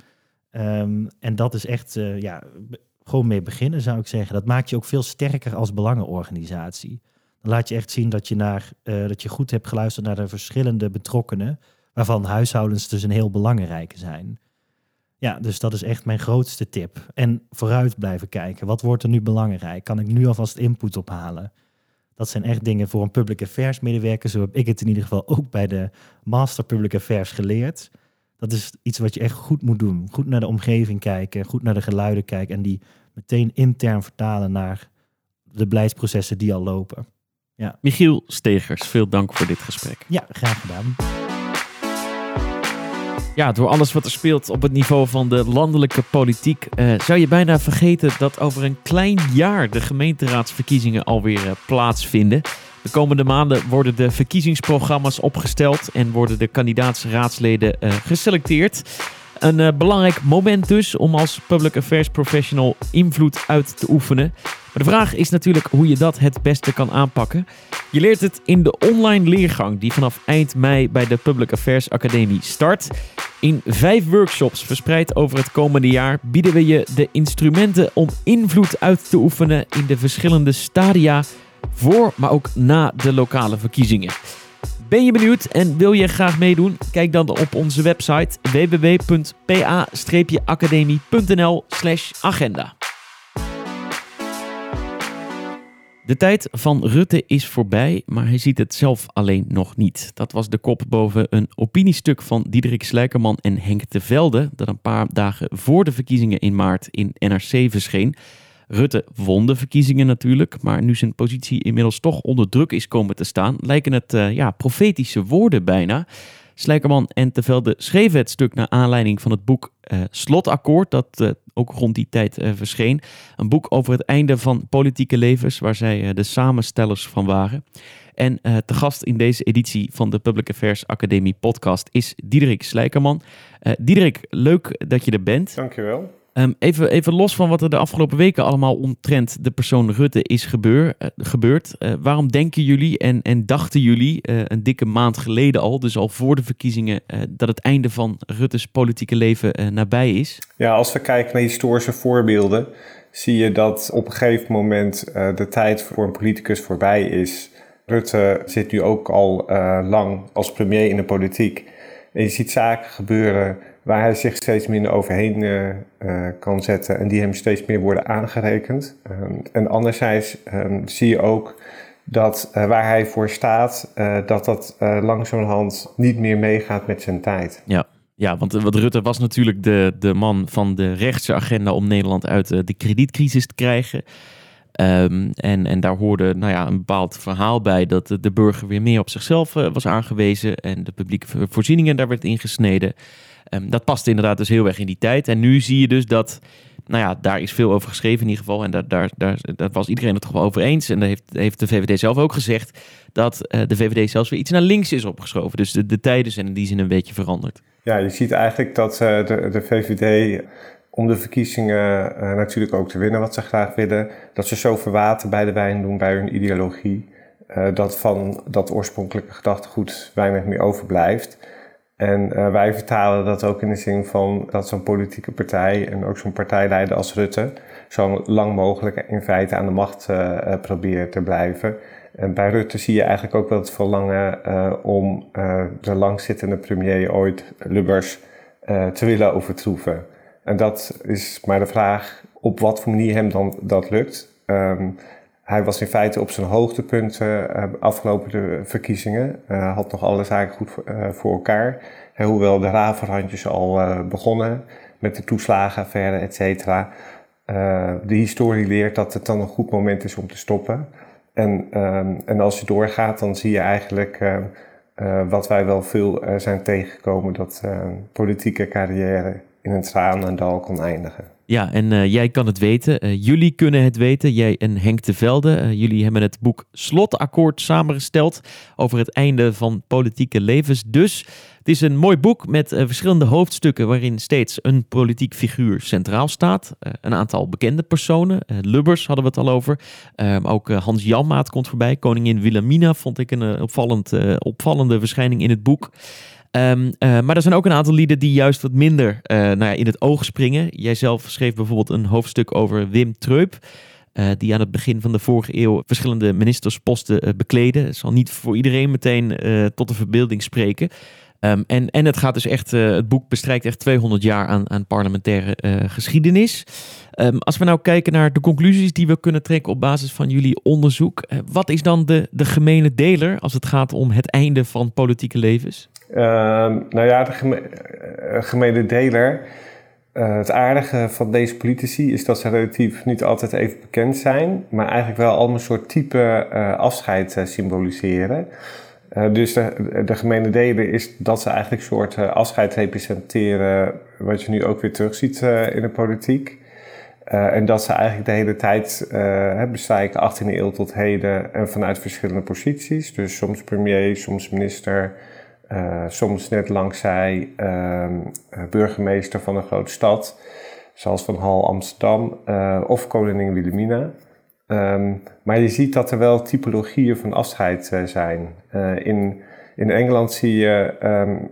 Um, en dat is echt, ja, gewoon mee beginnen zou ik zeggen. Dat maakt je ook veel sterker als belangenorganisatie laat je echt zien dat je, naar, uh, dat je goed hebt geluisterd naar de verschillende betrokkenen, waarvan huishoudens dus een heel belangrijke zijn. Ja, dus dat is echt mijn grootste tip. En vooruit blijven kijken. Wat wordt er nu belangrijk? Kan ik nu alvast input ophalen? Dat zijn echt dingen voor een public affairs medewerker. Zo heb ik het in ieder geval ook bij de Master Public Affairs geleerd. Dat is iets wat je echt goed moet doen. Goed naar de omgeving kijken, goed naar de geluiden kijken en die meteen intern vertalen naar de beleidsprocessen die al lopen. Ja. Michiel Stegers, veel dank voor dit gesprek. Ja, graag gedaan. Ja, door alles wat er speelt op het niveau van de landelijke politiek, uh, zou je bijna vergeten dat over een klein jaar de gemeenteraadsverkiezingen alweer uh, plaatsvinden. De komende maanden worden de verkiezingsprogramma's opgesteld en worden de kandidaatsraadsleden uh, geselecteerd. Een uh, belangrijk moment dus om als public affairs professional invloed uit te oefenen. Maar de vraag is natuurlijk hoe je dat het beste kan aanpakken. Je leert het in de online leergang die vanaf eind mei bij de Public Affairs Academie start. In vijf workshops verspreid over het komende jaar bieden we je de instrumenten om invloed uit te oefenen in de verschillende stadia voor, maar ook na de lokale verkiezingen. Ben je benieuwd en wil je graag meedoen? Kijk dan op onze website www.pa-academie.nl/agenda. De tijd van Rutte is voorbij, maar hij ziet het zelf alleen nog niet. Dat was de kop boven een opiniestuk van Diederik Slijkerman en Henk de Velde, dat een paar dagen voor de verkiezingen in maart in NRC verscheen. Rutte won de verkiezingen natuurlijk, maar nu zijn positie inmiddels toch onder druk is komen te staan, lijken het uh, ja, profetische woorden bijna. Slijkerman en Tevelde schreven het stuk naar aanleiding van het boek uh, Slotakkoord, dat uh, ook rond die tijd verscheen. Een boek over het einde van politieke levens, waar zij de samenstellers van waren. En te gast in deze editie van de Public Affairs Academie podcast is Diederik Slijkerman. Diederik, leuk dat je er bent. Dankjewel. Um, even, even los van wat er de afgelopen weken allemaal omtrent de persoon Rutte is gebeur, uh, gebeurd. Uh, waarom denken jullie en, en dachten jullie uh, een dikke maand geleden al, dus al voor de verkiezingen, dat het einde van Rutte's politieke leven nabij is? Ja, als we kijken naar historische voorbeelden, zie je dat op een gegeven moment de tijd voor een politicus voorbij is. Rutte zit nu ook al lang als premier in de politiek. En je ziet zaken gebeuren waar hij zich steeds minder overheen uh, kan zetten en die hem steeds meer worden aangerekend. Um, en anderzijds um, zie je ook dat uh, waar hij voor staat, dat dat langzamerhand niet meer meegaat met zijn tijd. Ja. Ja, want wat Rutte was natuurlijk de, de man van de rechtse agenda om Nederland uit de kredietcrisis te krijgen. Um, en, en daar hoorde nou ja, een bepaald verhaal bij dat de burger weer meer op zichzelf was aangewezen en de publieke voorzieningen daar werd ingesneden. Um, dat past inderdaad dus heel erg in die tijd. En nu zie je dus dat, nou ja, daar is veel over geschreven in ieder geval. En daar, daar, daar, daar was iedereen het toch wel over eens. En daar heeft, heeft de VVD zelf ook gezegd dat uh, de VVD zelfs weer iets naar links is opgeschoven. Dus de, de tijden zijn in die zin een beetje veranderd. Ja, je ziet eigenlijk dat uh, de, de VVD om de verkiezingen uh, natuurlijk ook te winnen wat ze graag willen, dat ze zo verwaten bij de wijn doen bij hun ideologie, dat van dat oorspronkelijke gedachtegoed weinig meer overblijft. En uh, wij vertalen dat ook in de zin van dat zo'n politieke partij en ook zo'n partijleider als Rutte zo lang mogelijk in feite aan de macht uh, probeert te blijven. En bij Rutte zie je eigenlijk ook wel het verlangen om de langzittende premier ooit, Lubbers, te willen overtroeven. En dat is maar de vraag op wat voor manier hem dan dat lukt. Um, hij was in feite op zijn hoogtepunt uh, afgelopen verkiezingen. Uh, had nog alle zaken goed voor, uh, voor elkaar. En hoewel de ravenrandjes al begonnen met de toeslagenaffaire, et cetera. de historie leert dat het dan een goed moment is om te stoppen. En, um, en als je doorgaat, dan zie je eigenlijk wat wij wel veel zijn tegengekomen: dat politieke carrière in een tranendal kon eindigen. Ja, en uh, jij kan het weten. Uh, jullie kunnen het weten. Jij en Henk de Velde. Uh, jullie hebben het boek Slotakkoord samengesteld over het einde van politieke levens. Dus het is een mooi boek met verschillende hoofdstukken waarin steeds een politiek figuur centraal staat. een aantal bekende personen. Lubbers hadden we het al over. Ook Hans Janmaat komt voorbij. Koningin Wilhelmina vond ik een opvallend, opvallende verschijning in het boek. Um, uh, maar er zijn ook een aantal lieden die juist wat minder uh, nou ja, in het oog springen. Jijzelf schreef bijvoorbeeld een hoofdstuk over Wim Treup. Uh, die aan het begin van de vorige eeuw verschillende ministersposten bekleedde. Het zal niet voor iedereen meteen tot de verbeelding spreken. Um, en, en het gaat dus echt, het boek bestrijkt echt 200 jaar aan, aan parlementaire geschiedenis. Um, als we nou kijken naar de conclusies die we kunnen trekken op basis van jullie onderzoek. wat is dan de, de gemene deler als het gaat om het einde van politieke levens? Uh, nou ja, de geme uh, gemene deler. Uh, het aardige van deze politici is dat ze relatief niet altijd even bekend zijn, maar eigenlijk wel allemaal een soort type uh, afscheid symboliseren. dus de, de gemene deler is dat ze eigenlijk een soort afscheid representeren, wat je nu ook weer terugziet in de politiek. en dat ze eigenlijk de hele tijd bestrijken, 18e eeuw tot heden, en vanuit verschillende posities. Dus soms premier, soms minister, uh, soms net langzij uh, burgemeester van een grote stad, zoals van Hal Amsterdam uh, of koningin Wilhelmina. Um, maar je ziet dat er wel typologieën van afscheid zijn. in, in Engeland zie je, um,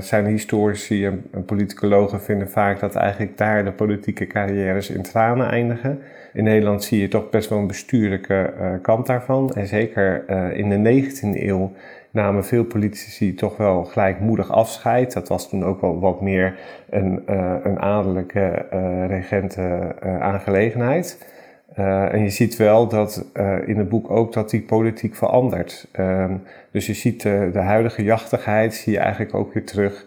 zijn historici en, en politicologen vinden vaak dat eigenlijk daar de politieke carrières in tranen eindigen. In Nederland zie je toch best wel een bestuurlijke kant daarvan. En zeker in de 19e eeuw namen veel politici toch wel gelijkmoedig afscheid. Dat was toen ook wel wat meer een, uh, een adellijke uh, regente uh, aangelegenheid. en je ziet wel dat in het boek ook dat die politiek verandert. Ehm, dus je ziet de huidige jachtigheid, zie je eigenlijk ook weer terug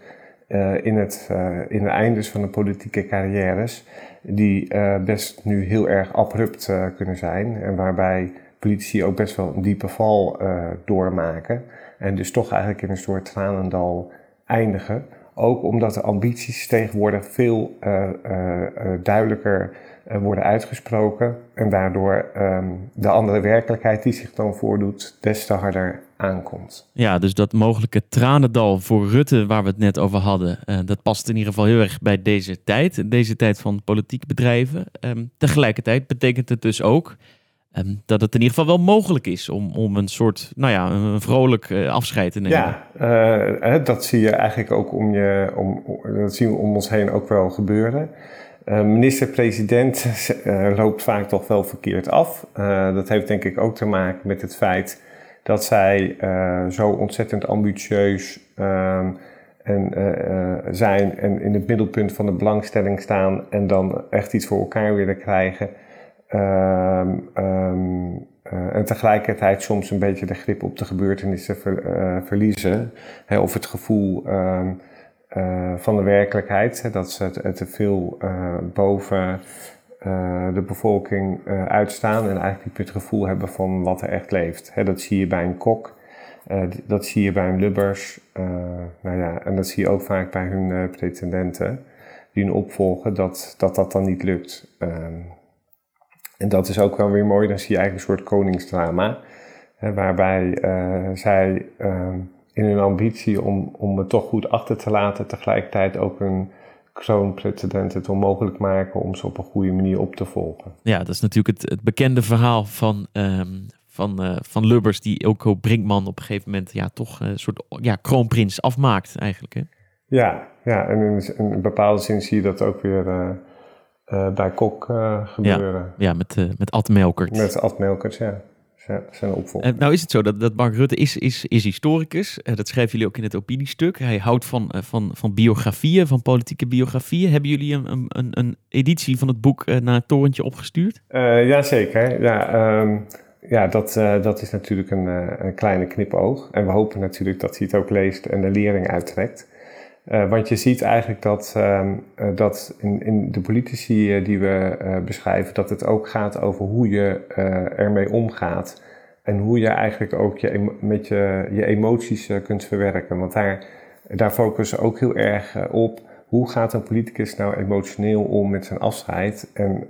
in, het, in de eindes van de politieke carrières. Die best nu heel erg abrupt kunnen zijn. En waarbij politici ook best wel een diepe val doormaken. En dus toch eigenlijk in een soort tranendal eindigen. Ook omdat de ambities tegenwoordig veel uh, uh, duidelijker worden uitgesproken. En daardoor um, de andere werkelijkheid die zich dan voordoet, des te harder aankomt. Ja, dus dat mogelijke tranendal voor Rutte, waar we het net over hadden, dat past in ieder geval heel erg bij deze tijd. Deze tijd van politieke bedrijven. Um, tegelijkertijd betekent het dus ook Um, dat het in ieder geval wel mogelijk is om, om een soort, nou ja, een vrolijk uh, afscheid te nemen. Ja, uh, dat zie je eigenlijk ook om je, om, dat zien we om ons heen ook wel gebeuren. Uh, Minister-president loopt vaak toch wel verkeerd af. dat heeft denk ik ook te maken met het feit dat zij zo ontzettend ambitieus ehm, en zijn en in het middelpunt van de belangstelling staan en dan echt iets voor elkaar willen krijgen. Ehm, ehm, en tegelijkertijd soms een beetje de grip op de gebeurtenissen verliezen. Hè, of het gevoel ehm, van de werkelijkheid, hè, dat ze te, veel boven de bevolking uitstaan en eigenlijk niet het gevoel hebben van wat er echt leeft. dat zie je bij een kok, dat zie je bij een lubbers, nou ja, en dat zie je ook vaak bij hun pretendenten die hun opvolgen, dat, dat dat dan niet lukt. En dat is ook wel weer mooi, dan zie je eigenlijk een soort koningsdrama, hè, waarbij zij ehm, in hun ambitie om, om het toch goed achter te laten, tegelijkertijd ook een kroonprecedent het onmogelijk maken om ze op een goede manier op te volgen. Ja, dat is natuurlijk het, het bekende verhaal van, um, van, uh, van Lubbers, die ook Brinkman op een gegeven moment ja, toch een soort ja, kroonprins afmaakt eigenlijk. Hè? Ja, ja, en in, een bepaalde zin zie je dat ook weer uh, uh, bij Kok gebeuren. Ja, ja met, met Ad Melkert. Met Ad Melkert, ja zijn opvolger. Uh, nou is het zo dat, dat Mark Rutte is, is, is historicus. Uh, dat schrijven jullie ook in het opiniestuk. Hij houdt van, uh, van, van biografieën, van politieke biografieën. Hebben jullie een, een, een editie van het boek naar het torentje opgestuurd? Jazeker. Ja, um, ja dat, dat is natuurlijk een, een kleine knipoog. En we hopen natuurlijk dat hij het ook leest en de lering uittrekt. Uh, want je ziet eigenlijk dat, uh, dat in, in, de politici die we beschrijven, dat het ook gaat over hoe je ermee omgaat. En hoe je eigenlijk ook je, met je, je emoties kunt verwerken. Want daar, daar focussen ook heel erg op. Hoe gaat een politicus nou emotioneel om met zijn afscheid? En,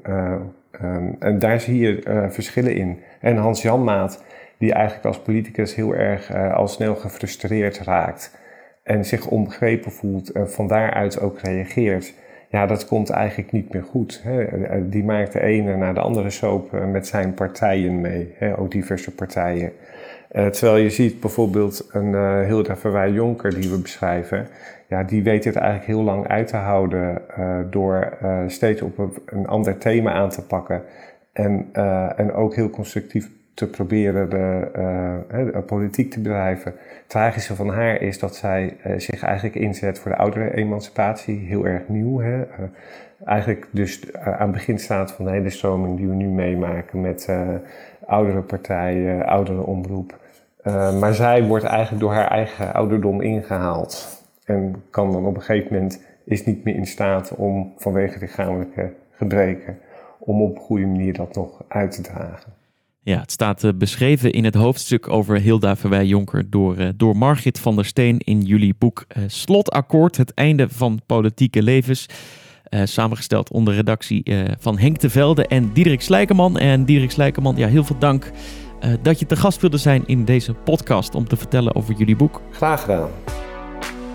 um, en daar zie je verschillen in. En Hans Janmaat, die eigenlijk als politicus heel erg al snel gefrustreerd raakt en zich omgrepen voelt en van daaruit ook reageert, ja, dat komt eigenlijk niet meer goed. Hè. Die maakt de ene naar de andere soap eh, met zijn partijen mee, hè, ook diverse partijen. Terwijl je ziet bijvoorbeeld een Hilda Verwij Jonker die we beschrijven, ja, die weet het eigenlijk heel lang uit te houden door steeds op een, een, ander thema aan te pakken en, en ook heel constructief te proberen de, uh, politiek te bedrijven. Het tragische van haar is dat zij uh, zich eigenlijk inzet voor de oudere emancipatie. Heel erg nieuw. Hè? Uh, eigenlijk dus aan het begin staat van de hele stroming die we nu meemaken met oudere partijen, oudere omroep. maar zij wordt eigenlijk door haar eigen ouderdom ingehaald. En kan dan op een gegeven moment, is niet meer in staat om vanwege lichamelijke gebreken, om op een goede manier dat nog uit te dragen. Ja, het staat uh, beschreven in het hoofdstuk over Hilda Verwij-Jonker door, uh, door Margit van der Steen in jullie boek uh, Slotakkoord, het einde van politieke levens. samengesteld onder redactie van Henk de Velde en Diederik Slijkerman. En Diederik Slijkerman, ja, heel veel dank dat je te gast wilde zijn in deze podcast om te vertellen over jullie boek. Graag gedaan.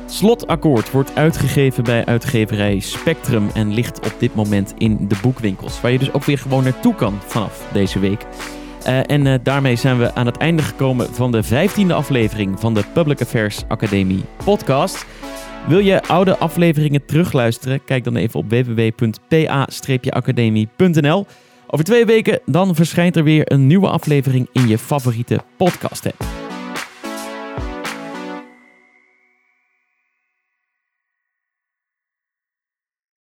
Slotakkoord wordt uitgegeven bij uitgeverij Spectrum en ligt op dit moment in de boekwinkels. Waar je dus ook weer gewoon naartoe kan vanaf deze week. Uh, en uh, daarmee zijn we aan het einde gekomen van de vijftiende aflevering van de Public Affairs Academie podcast. Wil je oude afleveringen terugluisteren? Kijk dan even op www.pa-academie.nl. Over twee weken dan verschijnt er weer een nieuwe aflevering in je favoriete podcast app.